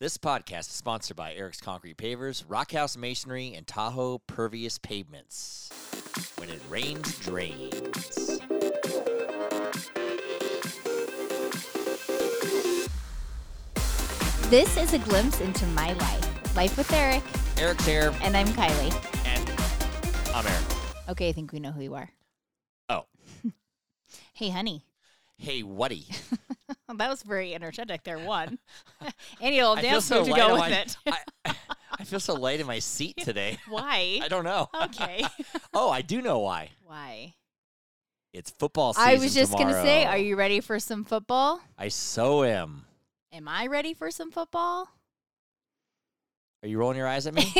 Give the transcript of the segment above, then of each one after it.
This podcast is sponsored by Eric's Concrete Pavers, Rockhouse Masonry, and Tahoe Pervious Pavements. When it rains, drains. This is a glimpse into my life. Life with Eric, Eric's here, and I'm Kylie. and I'm Eric. Okay, I think we know who you are. Oh. hey, honey. Hey, Whatty. that was very energetic there, one. Any old dance so move to go with my- it. I, I feel so light in my seat today. Why? I don't know. Okay. Oh, I do know why. Why? It's football season I was just going to say, are you ready for some football? I so am. Am I ready for some football? Are you rolling your eyes at me?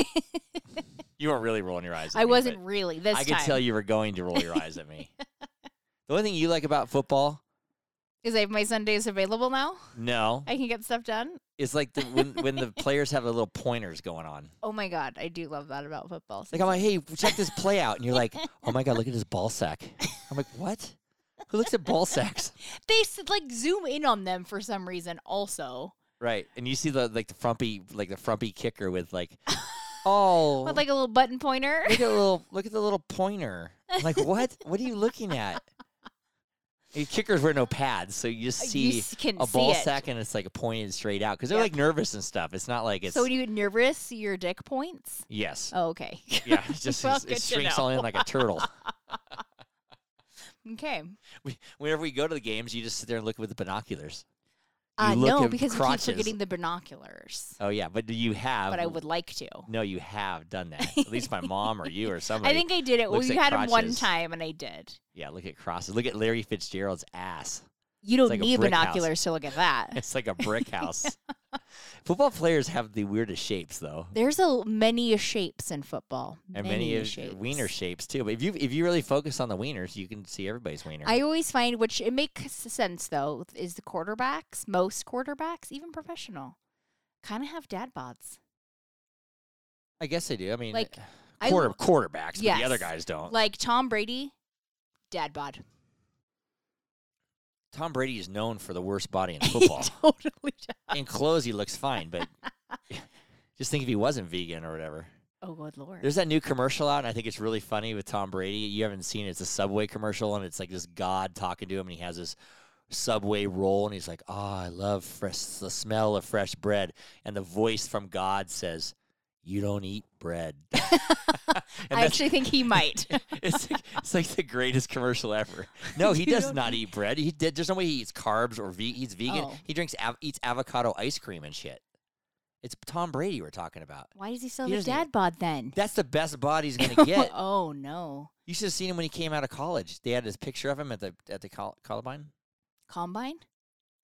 you weren't really rolling your eyes at I me, wasn't really this I time. could tell you were going to roll your eyes at me. The only thing you like about football, Is have my Sundays available now? no, I can get stuff done? It's like the, when when the players have the little pointers going on. Oh my God, I do love that about football. Like I'm like, hey, check this play out, and you're like, oh my god, look at his ball sack. I'm like, what? Who looks at ball sacks? they like zoom in on them for some reason also. Right, and you see the like the frumpy like the frumpy kicker with like, oh, With like a little button pointer. look at the little look at the little pointer. I'm like, what? What are you looking at? Kickers wear no pads, so you just uh, see s- can a see ball sack and it's like pointed straight out because they're Yeah. like nervous and stuff. It's not like it's So when you get nervous, your dick points. yes, Oh, okay. yeah, it just Well, it shrinks all in like a turtle. okay. we, whenever we go to the games, you just sit there and look with the binoculars. Uh, look no, because we crotches. keep forgetting the binoculars. Oh yeah, but do you have. But I would like to. No, you have done that. At least my mom or you or somebody. I think I did it. looks We at had them one time, and I did. Yeah, look at crosses. Look at Larry Fitzgerald's ass. You don't like need brick house. binoculars to look at that. It's like a brick house. Football players have the weirdest shapes though. There's a many shapes in football. And many, of shapes. wiener shapes too. But if you if you really focus on the wieners, you can see everybody's wiener. I always find, which it makes sense though, is the quarterbacks, most quarterbacks, even professional, kind of have dad bods. I guess they do. I mean, Like, uh, I quarter l- quarterbacks, but the other guys don't. Like Tom Brady, dad bod. Tom Brady is known for the worst body in football. totally does. in clothes, he looks fine, but just think if he wasn't vegan or whatever. Oh, good lord. There's that new commercial out, and I think it's really funny with Tom Brady. You haven't seen it. It's a Subway commercial, and it's like this God talking to him, and he has this Subway roll, and he's like, "Oh, I love fresh, the smell of fresh bread." And the voice from God says, "You don't eat bread." I actually think he might. it's like, it's like the greatest commercial ever. No, he does don't eat bread. He did. There's no way he eats carbs or ve- he's vegan. Oh. He drinks av- eats avocado ice cream and shit. It's Tom Brady we're talking about. Why does he still He have a dad bod then? That's the best body he's gonna oh, get. oh no. You should have seen him when he came out of college. They had his picture of him at the at the Col- Columbine. Combine?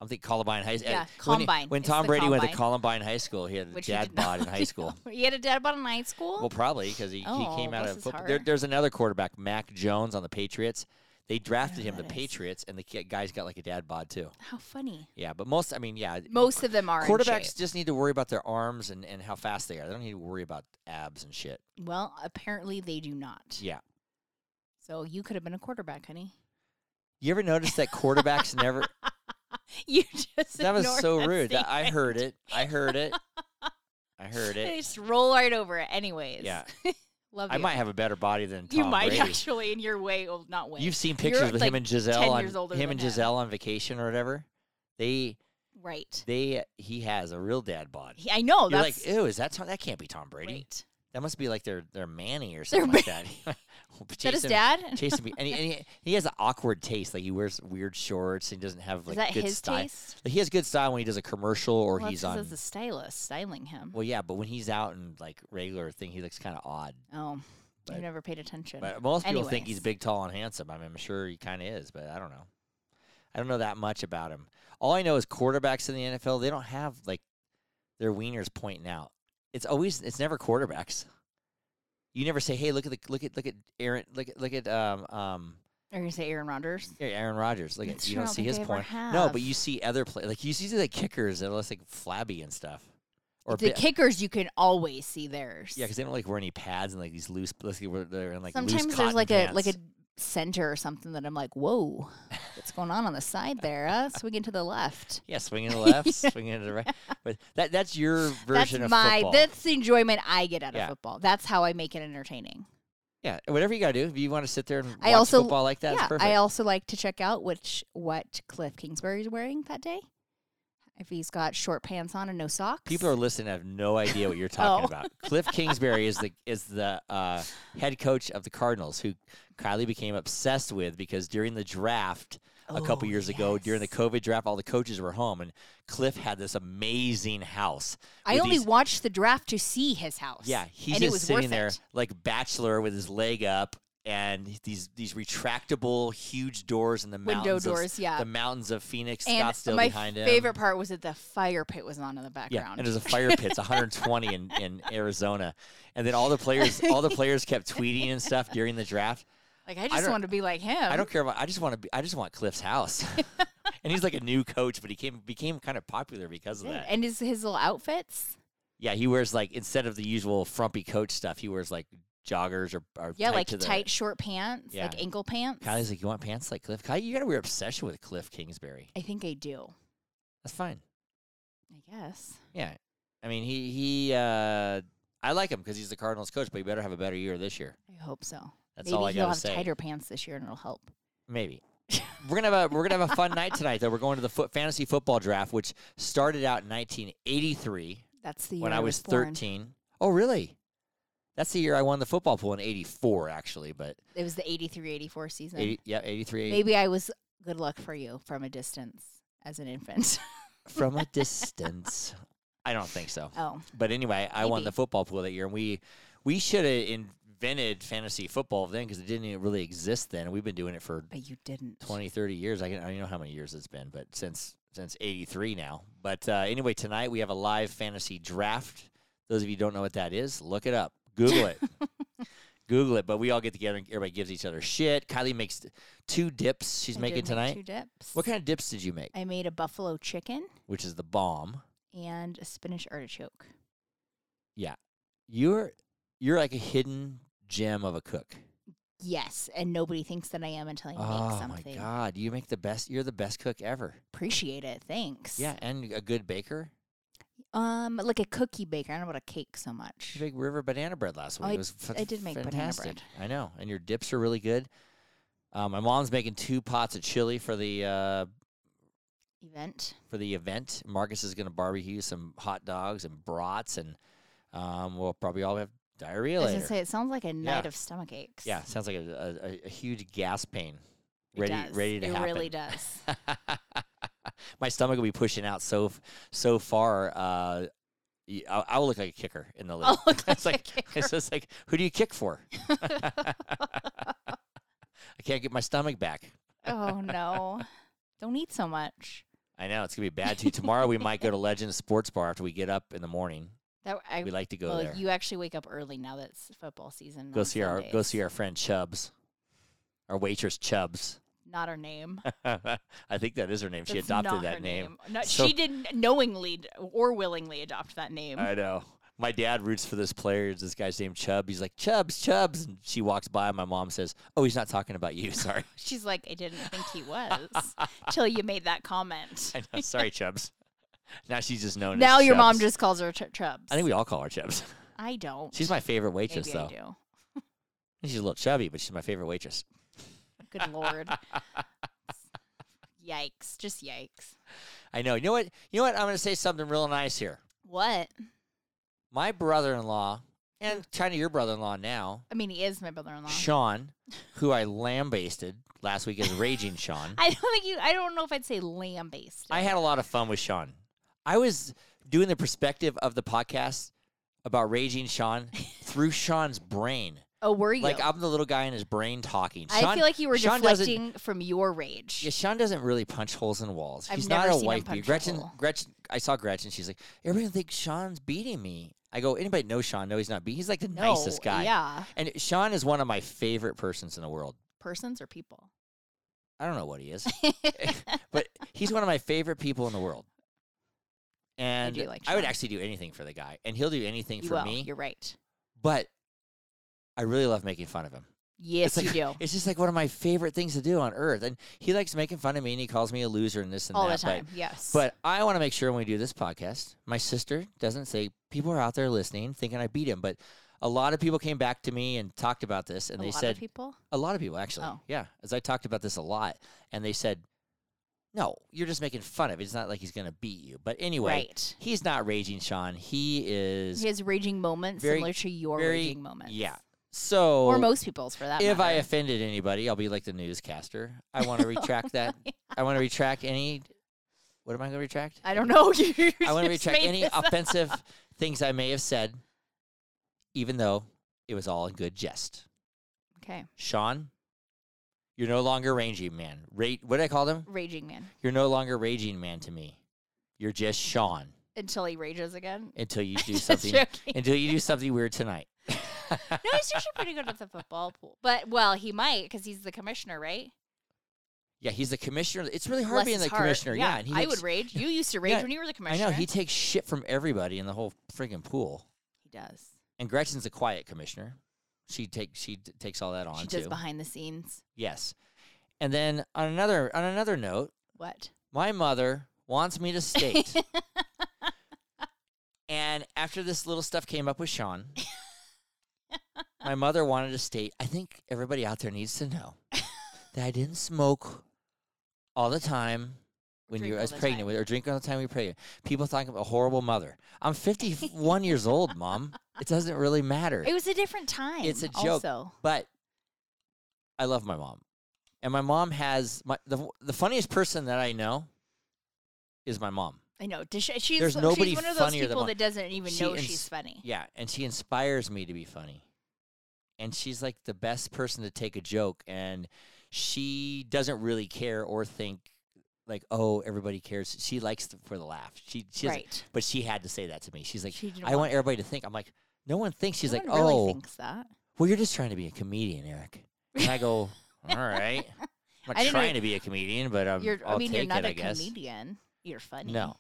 I'm thinking Columbine High School. Yeah, when, he- when Tom Brady went to Columbine High School, he had a Which dad bod in high school. he had a dad bod in high school? Well, probably because he, Oh, he came out of football. There, there's another quarterback, Mac Jones, on the Patriots. They drafted him, the is. Patriots, and the guy's got like a dad bod too. How funny. Yeah, but most, I mean, yeah, Most of them are quarterbacks just need to worry about their arms and, and how fast they are. They don't need to worry about abs and shit. Well, apparently they do not. Yeah. So you could have been a quarterback, honey. You ever notice that quarterbacks never? You just That was so that rude. I heard it. I heard it. I heard They it. just roll right over it, anyways. Yeah. Love I you. might have a better body than Tom You might Brady. actually, in you're way old, not way. You've seen You're, pictures with him and Gisele on him and him. On vacation or whatever. They right. they he has a real dad bod. He- I know. You're that's like, ew, is that Tom? That can't be Tom Brady. right. That must be like their their Manny or something like that. Is that his dad? Jason, B- and, he, and he, he has an awkward taste. Like he wears weird shorts. and He doesn't have like Is that good his style. taste? Like, he has good style when he does a commercial or well, he's on. as a stylist styling him. Well, yeah, but when he's out in like regular thing, he looks kind of odd. oh, but- I've never paid attention. But most people think he's big, tall, and handsome. I mean, I'm sure he kind of is, but I don't know. I don't know that much about him. All I know is quarterbacks in the NFL, they don't have like their wieners pointing out. It's always it's never quarterbacks. You never say, "Hey, look at the look at look at Aaron look at look at um um Are you gonna say Aaron Rodgers? yeah, Aaron Rodgers. Look at you don't see his point. No, but you see other play like you see the kickers that are less like flabby and stuff. Or the bi- kickers, you can always see theirs. yeah, because they don't like wear any pads and like these loose. Let's see, they're in like Sometimes loose there's like cotton a like a pants. Center or something that I'm like, whoa. What's going on on the side there? Uh, swinging to the left. Yeah, swinging to the left, swinging to the right. But that that's your version that's of my football. that's the enjoyment I get out Yeah. of football. That's how I make it entertaining. yeah, whatever you got to do. If you want to sit there and watch I also- football like that, it's yeah, perfect. I also like to check out which what Cliff Kingsbury is wearing that day. If he's got short pants on and no socks. People are listening. Have no idea what you're talking Oh. about. Cliff Kingsbury is the is the uh, head coach of the Cardinals, who Kylie became obsessed with because during the draft a couple Oh, years ago, during the. COVID draft, all the coaches were home, and Cliff had this amazing house. I only these- watched the draft to see his house. Yeah, he's and it just was sitting there it. like bachelor with his leg up, and these these retractable huge doors in the Window mountains. of- doors, yeah. the mountains of Phoenix, And Scottsdale my behind him. My favorite part was that the fire pit was on in the background. Yeah, and there's a fire pit. It's 120 in, in Arizona, and then all the players, all the players kept tweeting and stuff during the draft. like I just don't- want to be like him. I don't care about. I just want to. Be, I just want Cliff's house, and he's like a new coach, but he came became kind of popular because of that. And his his little outfits. Yeah, he wears like instead of the usual frumpy coach stuff, he wears like joggers or, or Yeah, tight like the, tight short pants, Yeah. like ankle pants. Kylie's like, you want pants like Cliff? Kylie, you got a weird obsession with Cliff Kingsbury. I think I do. That's fine. I guess. Yeah, I mean he he. uh I like him because he's the Cardinals coach, but he better have a better year this year. I hope so. That's Maybe all I he'll gotta have say. tighter pants this year and it'll help. Maybe. we're gonna have a we're gonna have a fun night tonight though. We're going to the foot fantasy football draft, which started out in 1983 That's the year when I was born. 13. Oh, really? That's the year I won the football pool in '84, actually. But It was the 83-84 season. 80, yeah, '83. Maybe I was good luck for you from a distance as an infant. from a distance. I don't think so. oh, But anyway, I won Maybe. the football pool that year, and we we should have invented fantasy football then because it didn't even really exist then. We've been doing it for but you didn't. 20, 30 years. I, can, I don't know how many years it's been, but since since 83 now. But uh, anyway, tonight we have a live fantasy draft. Those of you who don't know what that is, look it up. Google it. Google it. But we all get together and everybody gives each other shit. Kylie makes two dips she's I making did make tonight. Two dips. What kind of dips did you make? I made a buffalo chicken Which is the bomb. and a spinach artichoke. Yeah. You're you're like a hidden gem of a cook. Yes, and nobody thinks that I am until I make oh, something. oh something. my god, you make the best. You're the best cook ever. Appreciate it. Thanks. Yeah, and a good baker. Um, like a cookie baker. I don't know about a cake so much. You made river banana bread last week. Oh, I- it was f- I did make banana bread. I know, and your dips are really good. Um, my mom's making two pots of chili for the uh, Event. for the event. Marcus is going to barbecue some hot dogs and brats, and um, we'll probably all have diarrhea I was gonna say it sounds like a night Yeah. of stomach aches. yeah, sounds like a, a, a- huge gas pain It ready does. ready to it happen. really does. My stomach will be pushing out so so far. Uh, I, I will look like a kicker in the league. I'll look it's like like a it's just like who do you kick for? I can't get my stomach back. oh no! Don't eat so much. I know it's gonna be bad too. Tomorrow we might go to Legends Sports Bar after we get up in the morning. That I. We like to go well, there. you actually wake up early now. That's football season. Go see our go see our friend Chubs, our waitress Chubbs. Not her name. I think that is her name. she adopted that her name. No, So- she didn't knowingly or willingly adopt that name. I know. My dad roots for this player. This guy's named Chubb. He's like Chubbs, Chubbs, and she walks by. and My mom says, "Oh, he's not talking about you. Sorry, She's like, I didn't think he was till you made that comment. I know. Sorry, Chubbs." Now she's just known. Now your mom just calls her ch- Chubs. I think we all call her Chubbs. I don't. She's my favorite waitress, Maybe I though. do. She's a little chubby, but she's my favorite waitress. Good lord. yikes! Just yikes. I know. You know what? You know what? I'm going to say something real nice here. What? My brother-in-law and kind of your brother-in-law now, I mean, he is my brother-in-law. Sean, who I lambasted last week as Raging Sean. I don't think you. I don't know if I'd say lamb-based. I had a lot of fun with Sean. I was doing the perspective of the podcast about Raging Sean through Sean's brain. Oh, were you? Like I'm the little guy in his brain talking. I feel like you were Sean deflecting from your rage. Yeah, Sean doesn't really punch holes in walls. I've He's never not a wife beater. Gretchen. Gretchen, I saw Gretchen. She's like, everybody thinks Sean's beating me. I go, anybody know Sean? No, he's not beating. He's like the no, nicest guy. Yeah, And Sean is one of my favorite persons in the world. persons or people. I don't know what he is, but he's one of my favorite people in the world. And like I would actually do anything for the guy, and he'll do anything you for will. me. You're right. But I really love making fun of him. Yes, it's you like, do. It's just like one of my favorite things to do on earth. And he likes making fun of me and he calls me a loser and this and All that. the time. yes. But, but I want to make sure when we do this podcast, my sister doesn't say people are out there listening thinking I beat him. But a lot of people came back to me and talked about this and a they lot said of people. a lot of people actually. Oh. Yeah. As I talked about this a lot and they said, No, you're just making fun of it. It's not like he's gonna beat you. But anyway, Right. he's not raging, Sean. He is He has raging moments very- similar to your very raging moments. Yeah. So Or most people's for that if I offended anybody, I'll be like the newscaster. I want to retract that. I want to retract any. What am I going to retract? I don't know. You I want to retract any up. offensive things I may have said, even though it was all in good jest. Okay. Sean, you're no longer raging man. Ra- what did I call him? Raging man. You're no longer raging man to me. You're just Sean Until he rages again. until you do something. until you do something weird tonight. no, he's usually pretty good at the football pool. But well, he might because he's the commissioner, right? yeah, he's the commissioner. It's really hard Bless being his the heart. commissioner. Yeah, and he I takes- would rage. You used to rage Yeah, when you were the commissioner. I commissioner. know he takes shit from everybody in the whole friggin' pool. He does. And Gretchen's a quiet commissioner. She takes she d- takes all that on She too. does behind the scenes. yes. And then on another on another note, What? my mother wants me to state. and after this little stuff came up with Sean, my mother wanted to state, I think everybody out there needs to know that I didn't smoke all the time when you I was pregnant with or drink all the time we were pregnant. People think I'm a horrible mother. I'm 51 years old, mom. It doesn't really matter. It was a different time. It's a joke. Also. But I love my mom, and my mom has my the the funniest person that I know is my mom. I know. She, she's, There's nobody she's one of those people that doesn't even She know ins- she's funny. Yeah, and she inspires me to be funny, and she's like the best person to take a joke, and she doesn't really care or think like oh everybody cares. She likes th- for the laugh. She she right. but she had to say that to me. She's like She I want everybody to think. I'm like no one thinks. She's no like really oh thinks that. well you're just trying to be a comedian, Eric. And I go all right. I'm not trying to be a comedian, but um, You're, I'll I mean, take you're not it, a I guess. comedian. You're funny. No,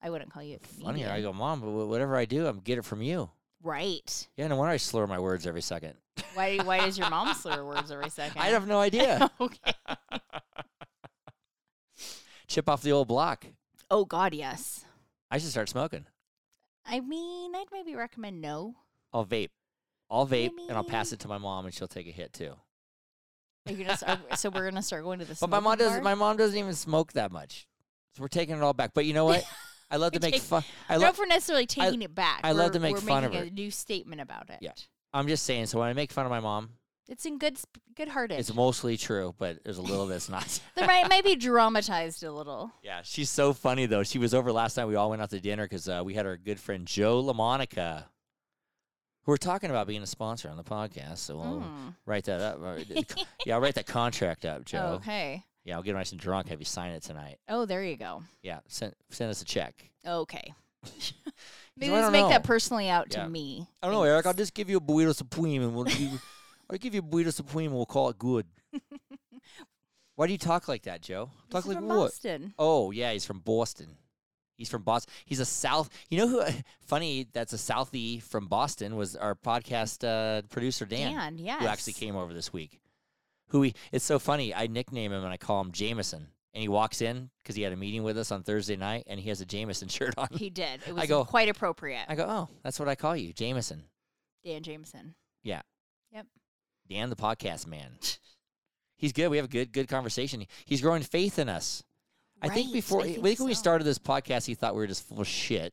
I wouldn't call you a comedian. funny. I go, mom, but whatever I do, I'm get it from you. Right. Yeah, no wonder I slur my words every second. Why? Why does your mom slur words every second? I have no idea. okay. Chip off the old block. Oh God, yes. I should start smoking. I mean, I'd maybe recommend no. I'll vape. I'll vape and I'll pass it to my mom, and she'll take a hit too. Are you gonna start, so we're gonna start going to the. But my mom doesn't. My mom doesn't even smoke that much, so we're taking it all back. But you know what? I love to make taking- fun. I not love. for necessarily taking it back. I love We're- to make we're fun of making her. A new statement about it. Yeah. I'm just saying. So when I make fun of my mom, It's in good, good hearted. it's mostly true, but there's a little that's not. They might might be dramatized a little. Yeah, she's so funny though. She was over last night. We all went out to dinner because uh, we had our good friend Joe LaMonica, who we're talking about being a sponsor on the podcast. So we'll Mm. write that up. Yeah, I'll write that contract up, Joe. Okay. Yeah, I'll get nice and drunk. Have you sign it tonight? Oh, there you go. Yeah, send send us a check. Okay. Maybe let's make that personally out Yeah. to me. I don't know, Eric. I'll just give you a burrito supreme, and we'll give, I'll give you a burrito supreme, and we'll call it good. Why do you talk like that, Joe? Talk is like what? Boston. Oh yeah, he's from Boston. He's from Boston. He's a South. You know who? Funny, that's a Southie from Boston. Was our podcast uh, producer Dan, Dan, yes. who actually came over this week. Who he? It's so funny. I nickname him and I call him Jameson. And he walks in because he had a meeting with us on Thursday night, and he has a Jameson shirt on. He did. It I go- quite appropriate. I go, oh, that's what I call you, Jameson. Dan Jameson. Yeah. Yep. Dan, the podcast man. He's good. We have a good, good conversation. He's growing faith in us. I think before, I I think think when we started this podcast, he thought we were just full of shit.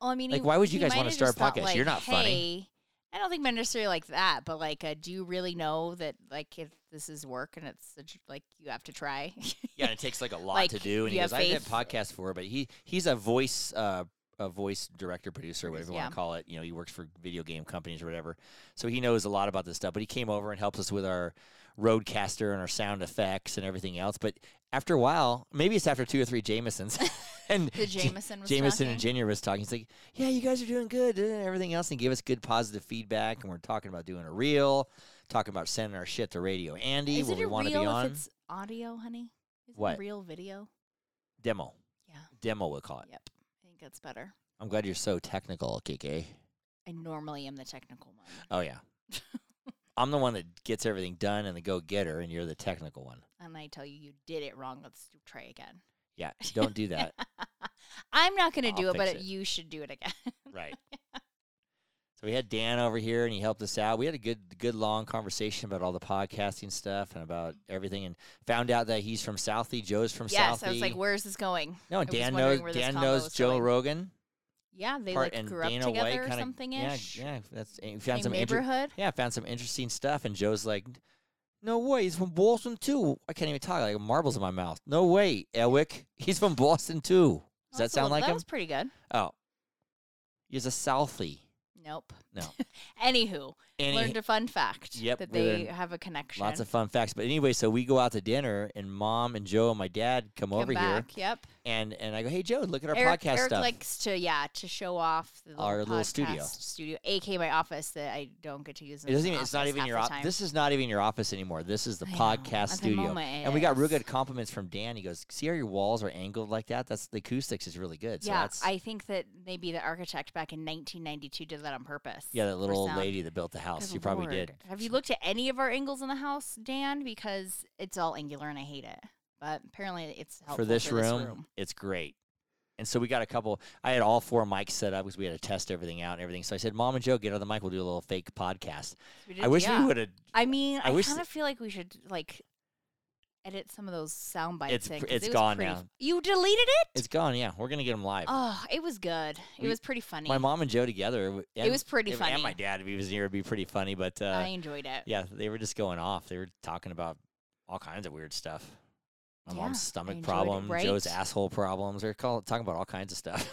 Well, I mean, Like, he- why would you guys wanna start a podcast? like, You're not funny. I don't think necessarily like that, but like, uh, do you really know that like if this is work and it's like you have to try? Yeah, and it takes like a lot Like, to do. And he goes, have "I've had faith. podcasts for," but he he's a voice uh, a voice director, producer, whatever you Yeah. want to call it. You know, he works for video game companies or whatever, so he knows a lot about this stuff. But he came over and helped us with our RODECaster and our sound effects and everything else. But after a while, maybe it's after two or three Jamesons, and the Jameson was Jameson and. Junior was talking. He's like, "Yeah, you guys are doing good," and everything else, and gave us good positive feedback. And we're talking about doing a reel, talking about sending our shit to Radio Andy Is it a want to be on it's audio, honey? Is What? it real video? demo. Yeah. Demo, we'll call it. Yep. I think that's better. I'm glad you're so technical, KK. I normally am the technical one. Oh yeah. I'm the one that gets everything done and the go getter, and you're the technical one. And I tell you, you did it wrong. Let's try again. Yeah, don't do that. I'm not going to do it, but it. you should do it again. right. So we had Dan over here, and he helped us out. We had a good, good long conversation about all the podcasting stuff and about everything, and found out that he's from Southie. Joe's from yes, Southie. I was like, where's this going? no, I Dan knows. Dan knows Joe going. Rogan. Yeah, they part like grew up Dana together White or something Yeah, ish. yeah. That's eh, he found Same some inter- neighborhood. yeah, found some interesting stuff, and Joe's like, "No way, he's from Boston too." I can't even talk. Like marbles in my mouth. No way, Elwick, he's from Boston too. Does that sound like that him? was pretty good. Oh, he's a Southie. Nope. No. Anywho, he- learned a fun fact Yep, that they have a connection. Lots of fun facts. But anyway, so we go out to dinner, and mom and Joe and my dad come, Come over back. Yep. And and I go, "Hey, Joe, look at our Eric, podcast Eric stuff." likes to yeah to show off little Our little studio. studio, aka my office that I don't get to use. it doesn't even. It's not even your. office. This is not even your office anymore. This is the I podcast studio. and we got real good compliments from Dan. He goes, "See how your walls are angled like that? That's the acoustics is really good." So yeah, I think that maybe the architect back in 1992 did that on purpose. yeah, that little old lady that built the house. Good She probably did. Have you looked at any of our angles in the house, Dan? Because it's all angular and I hate it. But apparently it's helpful for this, room, it's great. And so we got a couple. I had all four mics set up because we had to test everything out and everything. So I said, "Mom and Joe, get on the mic. We'll do a little fake podcast." We I wish yeah. we would have. I mean, I I, kind of feel like we should like edit some of those sound bites. It's in, it's it gone pretty now. You deleted it? It's gone. Yeah, we're gonna get them live. Oh, it was good. It We- was pretty funny. my mom and Joe together. w- it was pretty funny. And my dad, if he was here, it'd be pretty funny. But uh, I enjoyed it. yeah, they were just going off. They were talking about all kinds of weird stuff. My Yeah, mom's stomach enjoyed it, problem, Joe's asshole problems. They're call, talking about all kinds of stuff.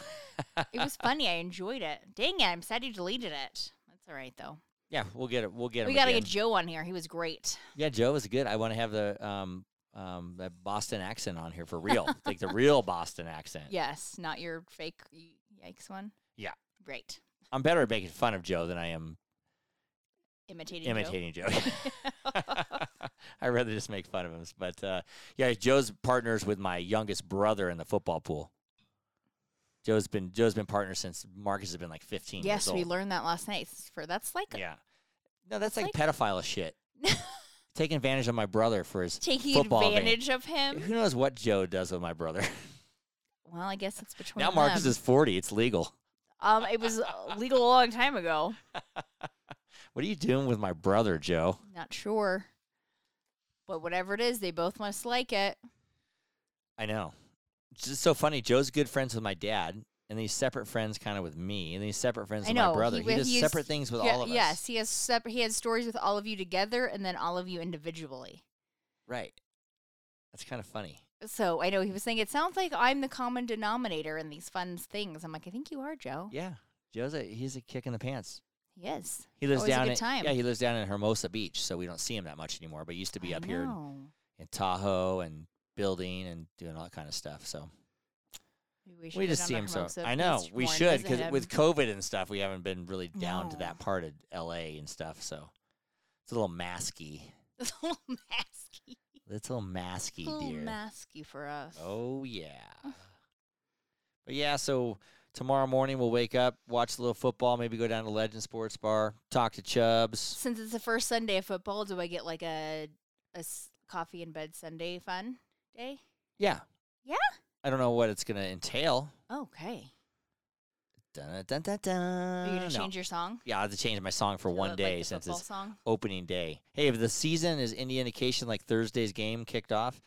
It was funny. I enjoyed it. Dang it! I'm sad you deleted it. That's all right though. yeah, we'll get it. We'll get We got to get Joe on here. He was great. Yeah, Joe was good. I want to have the um um the Boston accent on here for real, like the real Boston accent. Yes, not your fake yikes one. Yeah. Great. I'm better at making fun of Joe than I am Imitating. Joe. imitating Joe. I rather just make fun of him. But uh, yeah, Joe's partners with my youngest brother in the football pool. Joe's been Joe's been partner since Marcus has been like 15 yes, we learned that last night. For that's like Yeah, no, that's It's like, pedophile shit. Taking advantage of my brother for his. taking Football van. advantage of him. Who knows what Joe does with my brother? Well, I guess it's between now Marcus them. is 40. It's legal. Um, it was uh, legal a long time ago. What are you doing with my brother, Joe? Not sure, but whatever it is, they both must like it. I know. It's just so funny. Joe's good friends with my dad, and these separate friends kind of with me, and these separate friends I with know my brother. he He, does he separate things with Yeah, all of us. Yes, he has separate. He has stories with all of you together, and then all of you individually. Right. That's kind of funny. So I know he was saying it sounds like I'm the common denominator in these fun things. I'm like, I think you are, Joe. Yeah. Joe's a he's a kick in the pants. He is. He lives Always down in time. yeah he lives down in Hermosa Beach, so we don't see him that much anymore. But he used to be I up here in, in Tahoe and building and doing all that kind of stuff. So we go just see him. So I know we should because with COVID and stuff, we haven't been really down to that part of L.A. and stuff. So it's a little masky. It's a little masky. Little masky, A little masky dear. masky for us. Oh yeah. But yeah, so tomorrow morning we'll wake up, watch a little football, maybe go down to Legend Sports Bar, talk to Chubbs. Since it's the first Sunday of football, do I get like a, a s- coffee in bed Sunday fun day? Yeah. Yeah? I don't know what it's gonna entail. Okay. Dun, dun, dun, dun. Are you gonna No. change your song? Yeah, I have to change my song for one day like since it's song. opening day. Hey, if the season is any indication, like Thursday's game kicked off,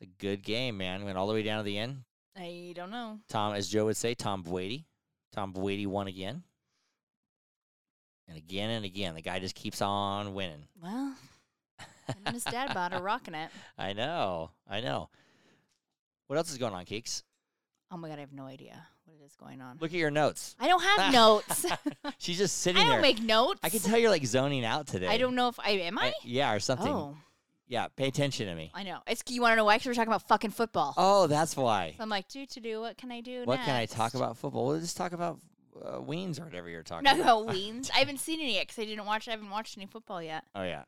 it's a good game, man. Went all the way down to the end. I don't know. Tom, as Joe would say, Tom Brady. Tom Brady won again. And again and again. The guy just keeps on winning. Well, and his dad bod are rocking it. I know. I know. What else is going on, Keeks? Oh my god, I have no idea what is going on. Look at your notes. I don't have notes. She's just sitting I don't there. make notes. I can tell you're like zoning out today. I don't know if I am. I. yeah, or something. Oh, Yeah, pay attention to me. I know. It's you want to know why? Because we're talking about fucking football. Oh, that's why. So I'm like, do to do. What can I do? What can I talk about football? We'll just talk about uh, Weens or whatever you're talking No, about. no, Weens. I haven't seen any yet because I didn't watch. I haven't watched any football yet. Oh yeah,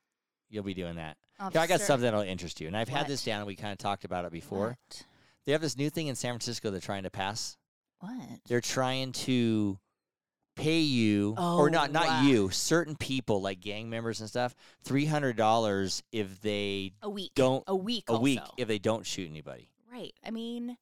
you'll be doing that. I'll I got something that'll interest you, and I've had this down. and We kind of talked about it before. What? They have this new thing in San Francisco they're trying to pass. What? They're trying to pay you or not Oh, not wow. you certain people like gang members and stuff three hundred dollars if they A week. don't a week. a week if they don't shoot anybody. Right. I mean,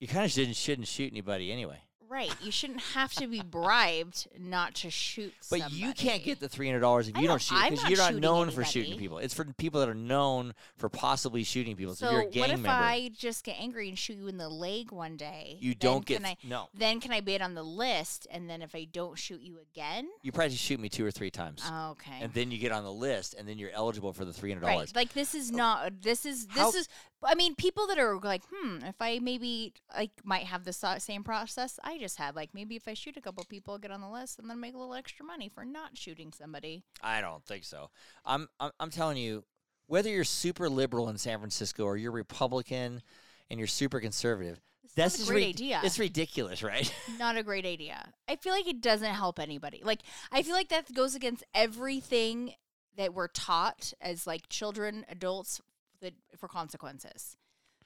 You kind of shouldn't shouldn't shoot anybody anyway. Right. You shouldn't have to be bribed not to shoot. But you can't get the three hundred dollars if I you know, don't shoot because you're not known for shooting people. It's for people that are known for possibly shooting people. So, So if you're a gang what if member, I just get angry and shoot you in the leg one day? you don't get Can I, no. then can I be it on the list? And then if I don't shoot you again, You probably shoot me two or three times, oh, okay. and then you get on the list, and then you're eligible for the three hundred dollars. Right. Like this is not. This is. This How- is. I mean, people that are like, hmm, if I maybe like might have the same process I just had. Like maybe if I shoot a couple people, get on the list, and then make a little extra money for not shooting somebody. I don't think so. I'm, I'm I'm telling you, whether you're super liberal in San Francisco or you're Republican and you're super conservative, that's a great ri- idea. It's ridiculous, right? not a great idea. I feel like it doesn't help anybody. Like I feel like that goes against everything that we're taught as like children, adults that for consequences.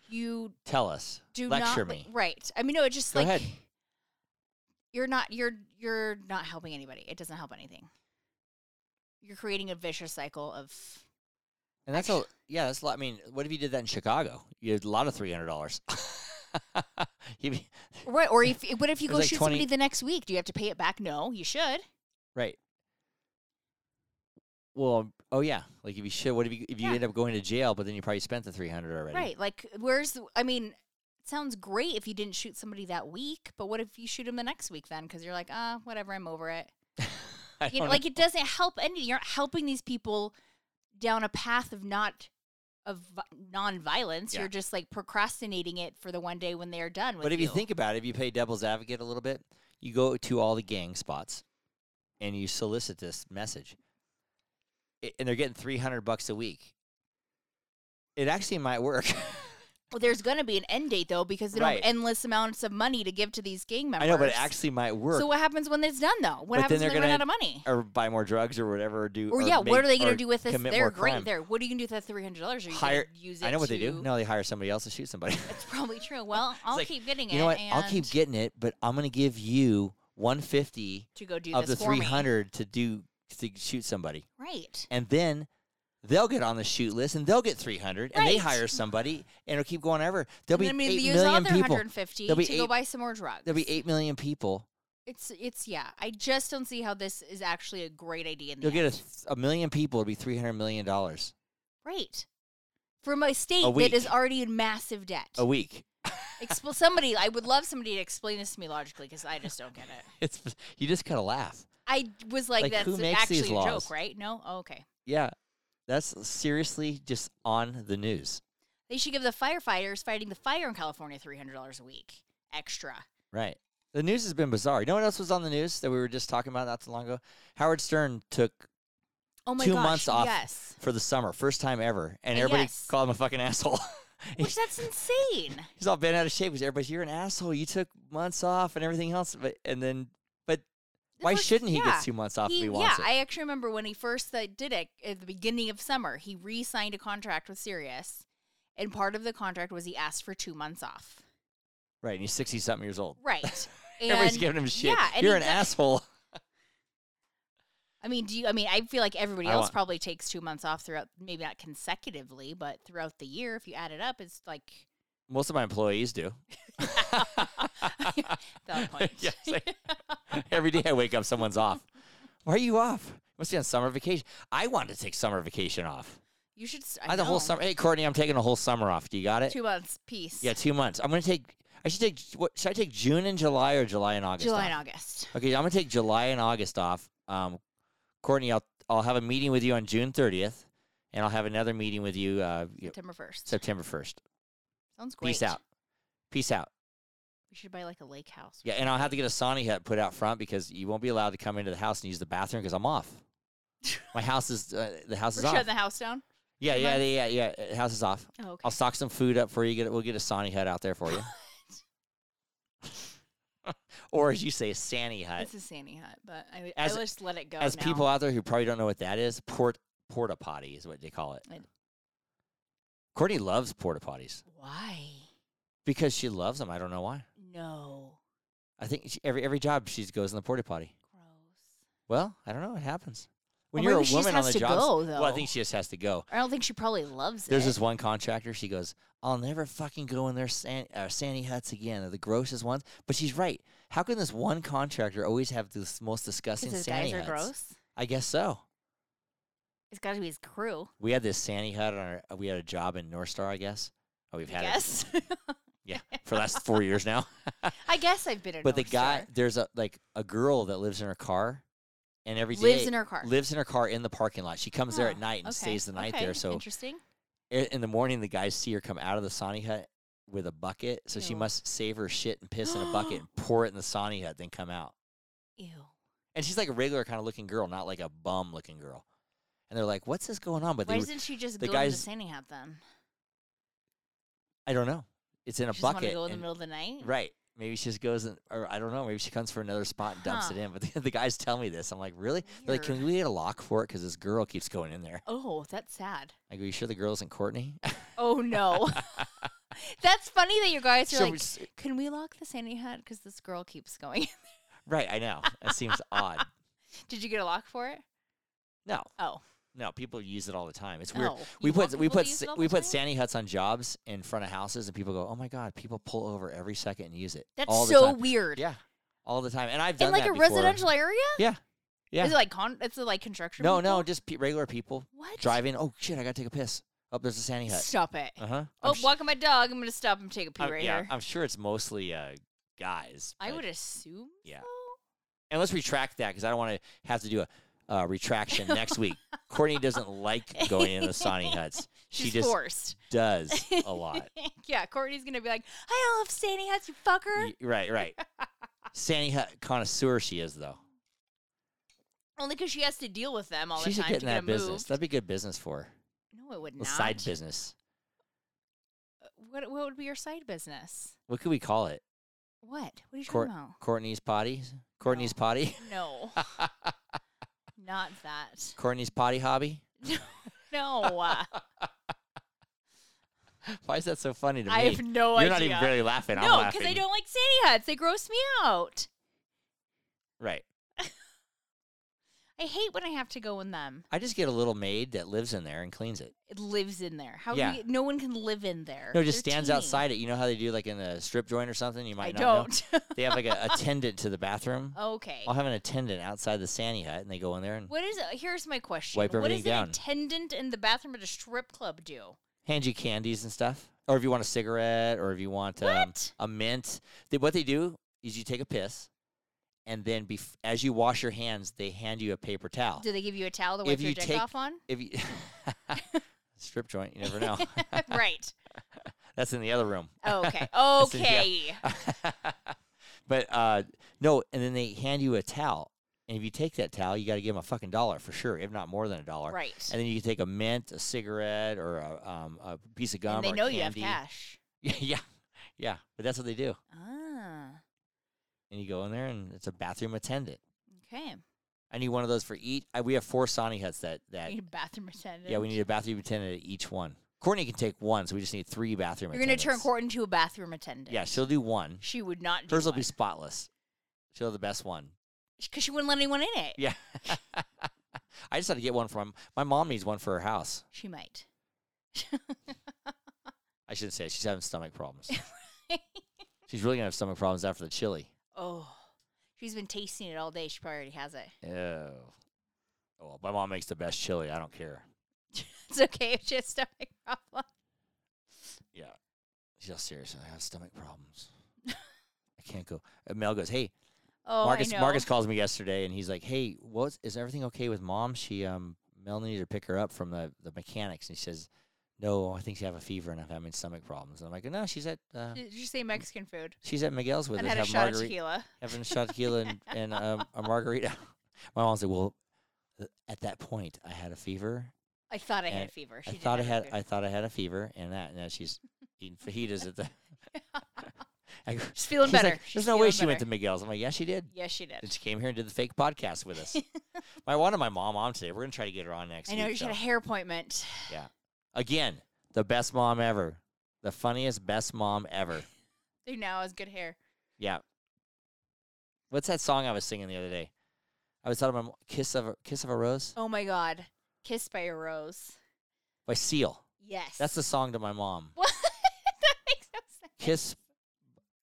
You Tell us. do Lecture not me. right. I mean, no, it just Go like ahead. You're not you're you're not helping anybody. It doesn't help anything. You're creating a vicious cycle of And that's a yeah. That's a lot. I mean, what if you did that in Chicago? You had a lot of three hundred dollars. right. Or if what if you go like shoot 20 somebody the next week? Do you have to pay it back? No, you should. right. Well, oh yeah. Like if you should, what if you if you Yeah. end up going to jail, but then you probably spent the three hundred already? Right. Like, where's the, I mean, sounds great if you didn't shoot somebody that week, but what if you shoot them the next week then? Because you're like, ah, whatever, I'm over it. You know, like, it doesn't help any. You're not helping these people down a path of not. Of vi- non-violence, Yeah. you're just like procrastinating it for the one day when they are done with But if you think about it, if you play devil's advocate a little bit, you go to all the gang spots and you solicit this message, I- and they're getting three hundred bucks a week. It actually might work. well, there's going to be an end date though because they don't have endless amounts of money to give to these gang members. I know, but it actually might work. So what happens when it's done though? What But happens they're when they run out of money? or buy more drugs or whatever, or do. Or, or yeah, make- what are they going to do with this? They're great crime. there. What are you going to do with that three hundred dollars? Are you Hire- use it? I know what they do. No, they hire somebody else to shoot somebody. It's probably true. Well, I'll like, keep getting it. you know what? I'll keep getting it, but I'm going to give you 150 to go do of the for 300 to do to shoot somebody, Right. and then they'll get on the shoot list and they'll get 300, and they Right. hire somebody, and it'll keep going ever. There'll and then be maybe eight use million another people. 150 There'll be to go eight- buy some more drugs. There'll be eight million people. It's it's yeah. I just don't see how this is actually a great idea. In the You'll get a, end. th- a million people. It'll be 300 million dollars right from a state that is already in massive debt. a week. Expl- somebody, I would love somebody to explain this to me logically because I just don't get it. It's you just gotta laugh. I was like, Like, that's who makes actually these a laws? joke, right? No, oh, okay. Yeah, that's seriously just on the news. They should give the firefighters fighting the fire in California three hundred dollars a week extra. Right. The news has been bizarre. You know what else was on the news that we were just talking about not too long ago? Howard Stern took Oh my Two gosh! months off. Yes, for the summer, first time ever, and Uh, everybody yes. called him a fucking asshole. which that's insane. He's all bent out of shape because everybody's you're an asshole. You took months off and everything else, but and then why first- shouldn't he yeah. get two months off if He, he yeah, wants it? I actually remember when he first uh, did it at the beginning of summer. He re-signed a contract with Sirius, and part of the contract was he asked for two months off. right, and he's sixty something years old. Right. Everybody's giving him shit. Yeah, you're an asshole. I mean, do you? I mean, I feel like everybody I else want- probably takes two months off throughout, maybe not consecutively, but throughout the year. If you add it up, it's like Most of my employees do. Valid point. Yes, I- Every day I wake up, someone's off. Why are you off? Must be on summer vacation. I wanted to take summer vacation off. you should. s- I, I had the whole know. summer. Hey, Courtney, I'm taking a whole summer off. Do you got it? Two months, peace. Yeah, two months. I'm gonna take. I should take. What should I take? June and July or July and August? July off? and August. Okay, I'm gonna take July and August off. Um, Courtney, I'll I'll have a meeting with you on June 30th, and I'll have another meeting with you uh, you- September first. September 1st. Sounds great. Peace out. Peace out. We should buy like a lake house. Yeah, and I'll have to get a sauna hut put out front because you won't be allowed to come into the house and use the bathroom because I'm off. My house is uh, the house We're is off. shutting the house down. yeah, yeah, yeah, yeah, yeah. House is off. Oh, okay. I'll stock some food up for you. Get. We'll get a sauna hut out there for you, or as you say, a sandy hut. It's a Sani hut, but I, As- I just let it go. As now. people out there who probably don't know what that is, port porta potty is what they call it. I- Courtney loves porta potties Why? because she loves them. I don't know why. No. I think she, every every job she goes in the porta potty. Gross. Well, I don't know. It happens when Or you're a maybe she just woman on has the to job. go, Well, I though. think she just has to go. I don't think she probably loves it. There's it. this one contractor. She goes, "I'll never fucking go in their san- uh, sandy huts again. They're the grossest ones." But she's right. How can this one contractor always have the most disgusting Because his sandy guys are huts? gross. I guess so. It's got to be his crew. We had this sandy hut on our. We had a job in Northstar, I guess. Oh, we've had it. Yes. Yeah, for the last four years now. I guess I've been in. But the guy, Star. there's a like a girl that lives in her car, and every day lives in her car. lives in her car in the parking lot. She comes there at ah, night and okay, stays the night okay, there. So interesting. i- in the morning, the guys see her come out of the Sani hut with a bucket. So she must save her shit and piss in a bucket and pour it in the Sani hut, then come out. Ew. And she's like a regular kind of looking girl, not like a bum looking girl. And they're like, "What's this going on?" But Why doesn't she just the go guys- Sandy Hat then? I don't know. It's in a She bucket. to go in the middle of the night. Right. Maybe she just goes in, or I don't know. Maybe she comes for another spot and dumps it in. But the, the guys tell me this. I'm like, really? They're like, can we get a lock for it? Because this girl keeps going in there. Oh, that's sad. I go, you sure the girl isn't Courtney? Oh no. that's funny that you guys are So like, can we lock the Sandy Hat because this girl keeps going? In right. I know. That seems odd. Did you get a lock for it? No, Oh, no. People use it all the time. It's weird. no. We You want put we put use sa- it all we put sandy huts on jobs in front of houses, and people go, "Oh my god!" People pull over every second and use it. That's all the so time. weird. Yeah, all the time. And I've done In like a before. residential area? Yeah, yeah. Is it like con? It's like construction. no, no, people? just pe- regular people What? driving. Oh shit! I gotta take a piss. Oh, there's a sandy hut. Stop it. Uh huh. Oh, walking my dog. I'm gonna stop and take a pee I'm, right yeah, here. I'm sure it's mostly uh, guys. I would assume. Yeah. so. And let's retract that because I don't want to have to do a uh, retraction next week. Courtney doesn't like going in the Sani huts. She She's just forced. does a lot. yeah, Courtney's gonna be like, I love Sandy Huts, you fucker. Y- right, right. Sandy hut connoisseur she is though. Only because she has to deal with them all she the should time get to in get that business. moved. That'd be good business for her. No, it would A not. side business. What What would be your side business? What could we call it? What? What are you Court- talking about? Courtney's potty. Courtney's potty. No, not that. Courtney's potty hobby. No, uh, Why is that so funny to me? I have no idea. You're not even barely laughing. No, because I don't like Sandy Huts. They gross me out. Right. I hate when I have to go in them. I just get a little maid that lives in there and cleans it. It lives in there. How? Yeah. Do you, no one can live in there. No, it just They're stands teeny. outside it. You know how they do like in a strip joint or something? You I might not know. don't. They have like an attendant to the bathroom. okay. I'll have an attendant outside the Sandy hut and they go in there and What is? It? Here's my question. Wipe everything what does down. an attendant in the bathroom at a strip club do? hand you candies and stuff. Or if you want a cigarette or if you want um, a mint. They, what they do is you take a piss and then bef- as you wash your hands, they hand you a paper towel. Do they give you a towel to If wipe your you dick take- off on? If you strip joint, you never know. right. That's in the other room. Okay. In- yeah. Okay. but uh, no, and then they hand you a towel, and if you take that towel, you got to give them a fucking dollar for sure, if not more than a dollar. Right. And then you can take a mint, a cigarette, or a, um, a piece of gum And they or know you have candy. cash. yeah, yeah. But that's what they do. Ah. And you go in there, and it's a bathroom attendant. Okay. I need one of those for each. I, we have four Sani huts that that. You need a bathroom attendant. Yeah, we need a bathroom attendant at each one. Courtney can take one, so we just need three bathroom. You're gonna turn attendants. Court into a bathroom attendant. Yeah, she'll do one. She would not do Hers will be spotless. She'll have the best one. because she wouldn't let anyone in it. Yeah. I just had to get one from my mom needs one for her house. She might. I shouldn't say it. she's having stomach problems. she's really gonna have stomach problems after the chili. Oh, she's been tasting it all day. She probably already has it. Ew. Oh, well, my mom makes the best chili. I don't care. It's okay if she has stomach problem. Yeah. She's all serious. I have stomach problems. I can't go. And Mel goes, "Hey, Oh, Marcus." Marcus calls me yesterday, and he's like, "Hey, what's is everything okay with mom? She um Mel needed to pick her up from the the mechanics, and he says." No, I think she have a fever and I'm having stomach problems. And I'm like, no, she's at uh, Did you say Mexican food? she's at Miguel's with and us. had a shot of margarita. tequila. having a shot of tequila and, and um, a margarita. My mom said, well, th- at that point, I had a fever. I thought I had a fever. She I thought I had. I thought I had a fever, and that, and now she's eating fajitas at the. I She's feeling she's better. like, She's There's no way feeling she went to. Miguel's. I'm like, yeah, she did. Yes, she did. And she came here and did the fake podcast with us. I wanted my mom on today. We're gonna try to get her on next I know week. she had a hair appointment. Again, the best mom ever, the funniest, best mom ever. Dude now has good hair. Yeah. What's that song I was singing the other day? I was of my kiss of a, kiss of a rose Oh my God. Kissed by a Rose. by Seal. Yes. That's the song to my mom. What? that makes no sense. Kiss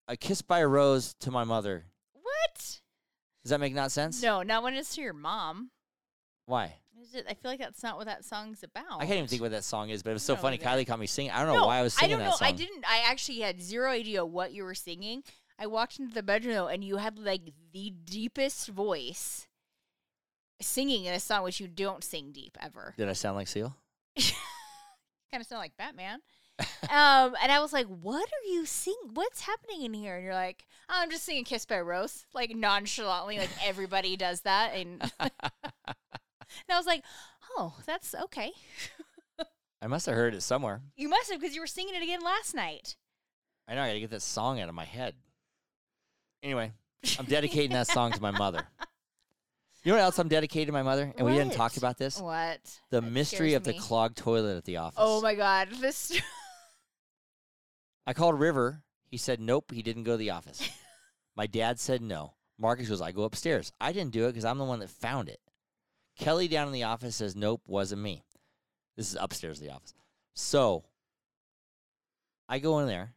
a kiss by a rose to my mother. What? Does that make not sense? No, not when it's to your mom. Why? Is it, I feel like that's not what that song's about. I can't even think what that song is, but it was so No, funny. Kylie caught me singing. I don't know why I was singing I don't that know. song. I didn't. I actually had zero idea what you were singing. I walked into the bedroom though, and you had like the deepest voice singing in a song which you don't sing deep ever. Did I sound like Seal? kind of sound like Batman. um, and I was like, "What are you singing? What's happening in here?" And you're like, oh, "I'm just singing Kiss by Rose," like nonchalantly, like everybody does that. And, and I was like, "Oh, that's okay." I must have heard it somewhere. You must have because you were singing it again last night. I know I gotta get that song out of my head. Anyway, I'm dedicating that song to my mother. You know what else I'm dedicating to my mother? And we didn't talk about this. What? The That mystery scares of the me. clogged toilet at the office. Oh my god, this. I called River. He said nope, he didn't go to the office. my dad said no. Marcus goes, I go upstairs. I didn't do it because I'm the one that found it. Kelly down in the office says nope, wasn't me. This is upstairs of the office. So I go in there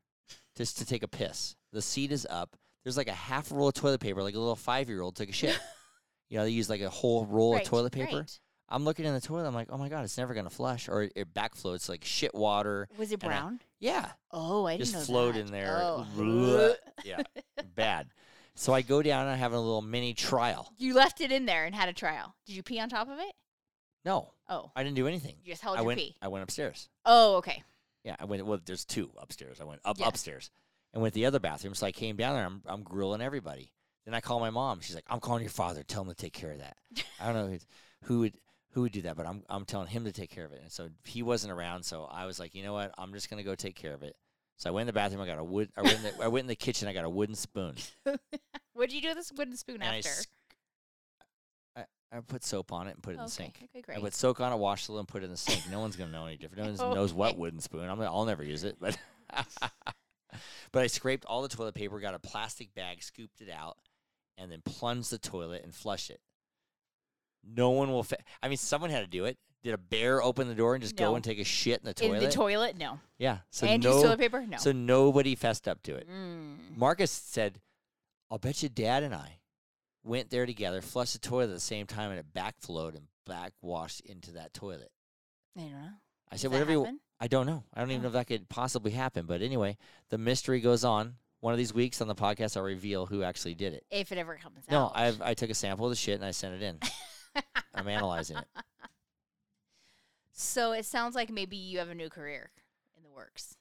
just to take a piss. The seat is up. There's like a half roll of toilet paper, like a little five year old took a shit. you know, they use like a whole roll Right, of toilet paper. right. I'm looking in the toilet. I'm like, oh my god, it's never gonna flush, or it, it backfloats like shit water. Was it And I- brown? Yeah, oh, I just didn't know float that. in there. Oh. Yeah, bad. So I go down and I'm having a little mini trial. You left it in there and had a trial. Did you pee on top of it? No, Oh, I didn't do anything. you just held I your went. pee. I went upstairs. Oh, okay. Yeah, I went. Well, there's two upstairs. I went up Yeah. upstairs and went to the other bathroom. So I came down there. I'm I'm grilling everybody. Then I call my mom. She's like, I'm calling your father. Tell him to take care of that. I don't know who, who would who would do that, but I'm I'm telling him to take care of it. And so he wasn't around. So I was like, you know what? I'm just gonna go take care of it. So I went in the bathroom. I got a wood. I went in the, I went in the kitchen. I got a wooden spoon. what did you do with this wooden spoon And I after? s- I, I put soap on it and put it in Oh, the okay. sink. Okay, great. I put soak on it, wash it, and put it in the sink. No one's gonna know any different. No one oh knows what Okay. wooden spoon. I'm gonna, I'll never use it, but but I scraped all the toilet paper, got a plastic bag, scooped it out, and then plunged the toilet and flushed it. No one will. Fa- I mean, someone had to do it. Did a bear open the door and just No. go and take a shit in the toilet? in the toilet? No. yeah. So and use toilet paper? No. So nobody fessed up to it. Mm. Marcus said, I'll bet you dad and I went there together, flushed the toilet at the same time, and it backflowed and backwashed into that toilet. I don't know. I Does said, that whatever you, happen? I don't know. I don't even Oh. know if that could possibly happen. But anyway, the mystery goes on. One of these weeks on the podcast, I'll reveal who actually did it. If it ever comes out. No. I've, I took a sample of the shit and I sent it in. I'm analyzing it. So it sounds like maybe you have a new career in the works.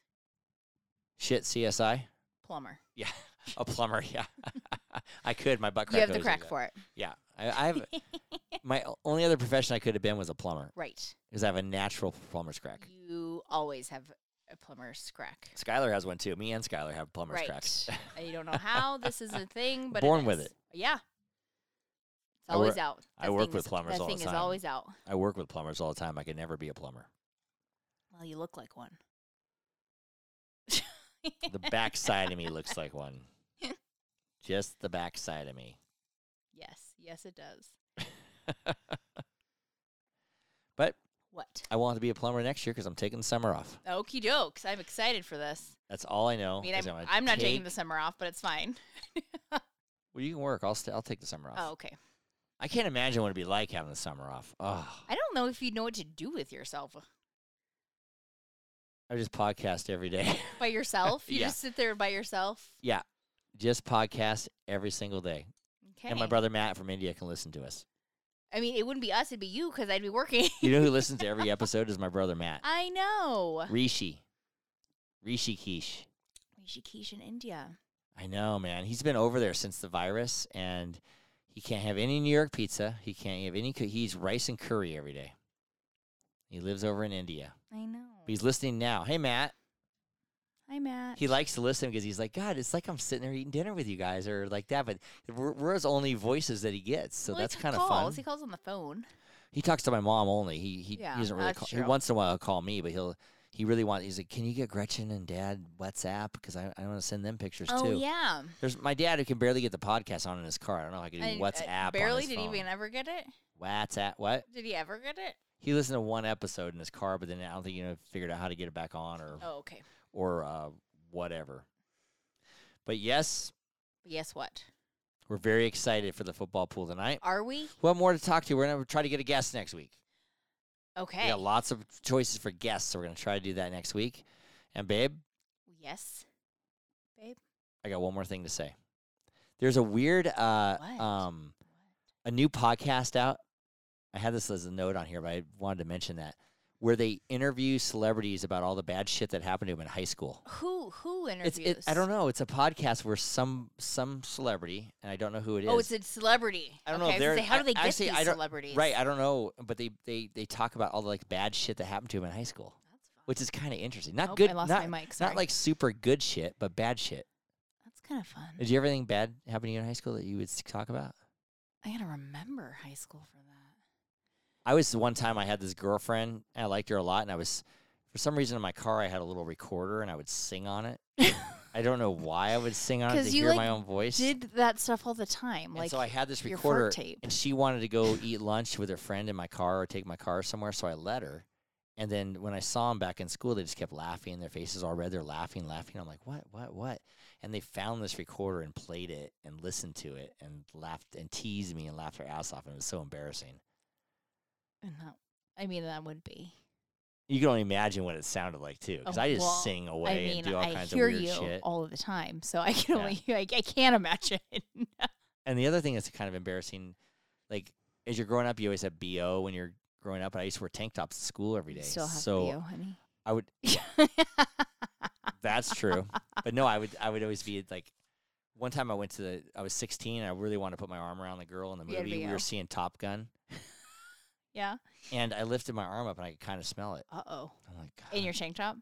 Shit, CSI? Plumber. Yeah. A plumber, yeah. I could. My butt crack You have the crack for it. Yeah. I, I have, my only other profession I could have been was a plumber right. because I have a natural plumber's crack. You always have a plumber's crack. Skylar has one too. Me and Skylar have plumber's right. cracks. You don't know how this is a thing, but Born with it. Yeah. It's I always wor- out. I That work with is- plumbers all the thing is time. always out. I work with plumbers all the time. I could never be a plumber. Well, you look like one. The backside of me looks like one. Just the backside of me. yes, yes, it does. but What? I want to be a plumber next year because I'm taking the summer off. Okie dokes. I'm excited for this. That's all I know. I mean, I'm, gonna I'm not taking the summer off, but it's fine. Well, you can work. I'll st- I'll take the summer off. Oh, okay. I can't imagine what it'd be like having the summer off. Oh, I don't know if you'd know what to do with yourself. I just podcast every day. By yourself? You Yeah. just sit there by yourself? yeah, just podcast every single day. Okay. And my brother Matt from India can listen to us. I mean, it wouldn't be us, it'd be you because I'd be working. You know who listens to every episode is my brother Matt. I know. Rishi. Rishi Kish. Rishikesh in India. I know, man. He's been over there since the virus, and he can't have any New York pizza. He can't have any. cu- He's rice and curry every day. He lives over in India. I know. But he's listening now. Hey, Matt. Hi, Matt. He likes to listen because he's like, God, it's like I'm sitting there eating dinner with you guys, or like that. But we're, we're his only voices that he gets, so Well, that's kind of fun. He calls on the phone. He talks to my mom only. He he, Yeah, he doesn't really. Call, he once in a while he'll call me, but he'll he really wants. He's like, "Can you get Gretchen and Dad WhatsApp? Because I, I want to send them pictures too. Oh too." yeah. There's my dad who can barely get the podcast on in his car. I don't know how I can do I- I WhatsApp. on barely his did he phone. even ever get it? WhatsApp. What? Did he ever get it? He listened to one episode in his car, but then I don't think you know figured out how to get it back on or Oh, okay. or uh, whatever. But yes, But guess what? we're very excited for the football pool tonight. Are we? We'll more to talk to. We're gonna try to get a guest next week. Okay. We got lots of choices for guests, so we're gonna try to do that next week. And babe, Yes. Babe. I got one more thing to say. There's a weird uh What? um a new podcast out. I had this as a note on here, but I wanted to mention that where they interview celebrities about all the bad shit that happened to them in high school. Who who It's interviews? it, I don't know. It's a podcast where some some celebrity, and I don't know who it oh, is. Oh, it's a celebrity. I don't know okay, if I was gonna they're- say, how do I- they get actually, these I don't- celebrities? right. I don't know, but they they they talk about all the like bad shit that happened to them in high school, which is kind of interesting. Not Nope, good. I lost not, my mic. Sorry. not like super good shit, but bad shit. That's kind of fun. Did you ever anything bad happen to you in high school that you would talk about? I gotta remember high school for that. I was one time I had this girlfriend and I liked her a lot and I was for some reason in my car I had a little recorder and I would sing on it. I don't know why I would sing on it to you, hear like, my own voice. Did that stuff all the time, and like so I had this recorder tape. and she wanted to go eat lunch with her friend in my car or take my car somewhere so I let her. And then when I saw them back in school, they just kept laughing. Their faces all red. They're laughing, laughing. I'm like, what, what, what? And they found this recorder and played it and listened to it and laughed and teased me and laughed their ass off. And it was so embarrassing. And that, I mean, that would be. You can only imagine what it sounded like too, because Oh, I just well, sing away I mean, and do all I kinds of weird shit. all of the time, so I can Yeah. only, I, I can't imagine. And the other thing that's kind of embarrassing, like as you're growing up, you always have bo when you're growing up. And I used to wear tank tops to school every day. Still have so BO, honey. I would. That's true, but no, I would. I would always be like. One time I went to the. I was 16. and I really wanted to put my arm around the girl in the movie. We were seeing Top Gun, yeah. and I lifted my arm up and I could kind of smell it. Uh oh. I'm like, God, In your tank top.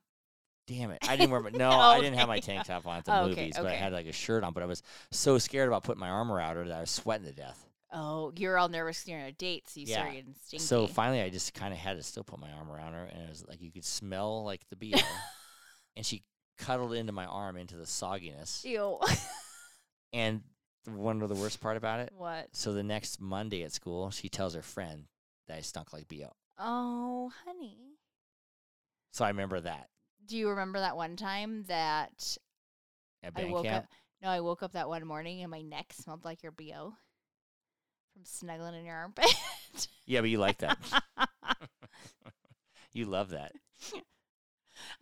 damn it! I didn't wear. My, no, I didn't have my tank top on at the Oh, okay, movies, but I had like a shirt on. But I was so scared about putting my arm around her that I was sweating to death. Oh, you're all nervous you're on a date, so you Yeah. start getting stinky. So finally, I just kind of had to still put my arm around her, and it was like you could smell like the beer. and she cuddled into my arm into the sogginess. Ew. And one of the worst part about it, what? so the next Monday at school, she tells her friend that I stunk like bo. Oh, honey. So I remember that Do you remember that one time that at I band woke camp. up? No, I woke up that one morning and my neck smelled like your bo from snuggling in your armpit. Yeah, but you like that. you love that.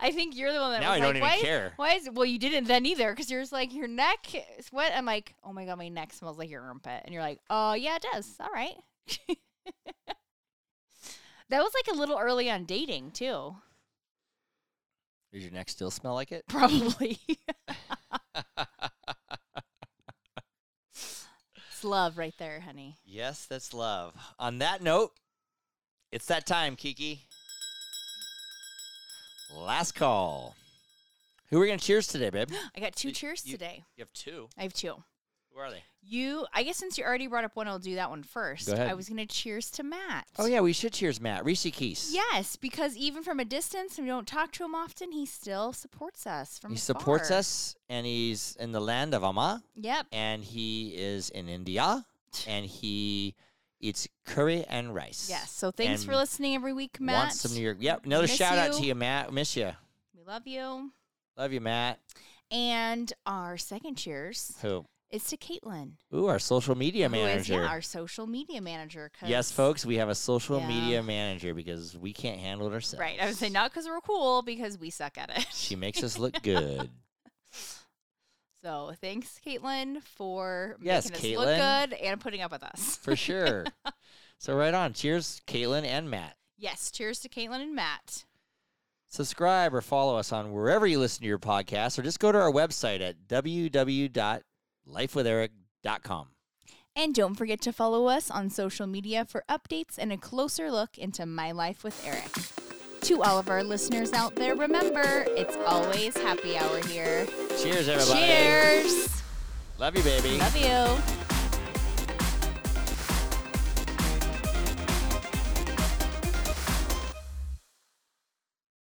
I think you're the one that now was I don't like, even why, care. why is well you didn't then either because you're just like your neck is wet. I'm like, oh my god, my neck smells like your armpit, and you're like, oh yeah, it does. All right. that was like a little early on dating too, Does your neck still smell like it? probably. it's love right there, honey. yes, that's love. On that note, it's that time, Kiki. Last call. Who are we gonna cheers today, babe? I got two You- cheers you- today. You have two. I have two. Who are they? You, I guess since you already brought up one, I'll do that one first. Go ahead. I was gonna cheers to Matt. Oh yeah, we should cheers, Matt. Reese Keys. Yes, because even from a distance, and we don't talk to him often, he still supports us from He supports us, and he's in the land of Amma, Yep. and he is in India, and he eats curry and rice. Yes. So thanks for listening every week, Matt. Wants some New York. Yep. Another Miss shout out to you. you, Matt. Miss you. We love you. Love you, Matt. And our second cheers Who? Is to Caitlin, Ooh, our social media who is manager. yeah, our social media manager. yes, folks, we have a social Yeah. media manager because we can't handle it ourselves. Right. I would say not because we're cool, because we suck at it. She makes us look good. so thanks, Caitlin, for Yes, making us look good and putting up with us. For sure. so right on. Cheers, Caitlin and Matt. yes. Cheers to Caitlin and Matt. Subscribe or follow us on wherever you listen to your podcast, or just go to our website at www.lifewitheric.com. And don't forget to follow us on social media for updates and a closer look into my life with Eric. To all of our listeners out there, remember, it's always happy hour here. Cheers, everybody. Cheers. Love you, baby. Love you.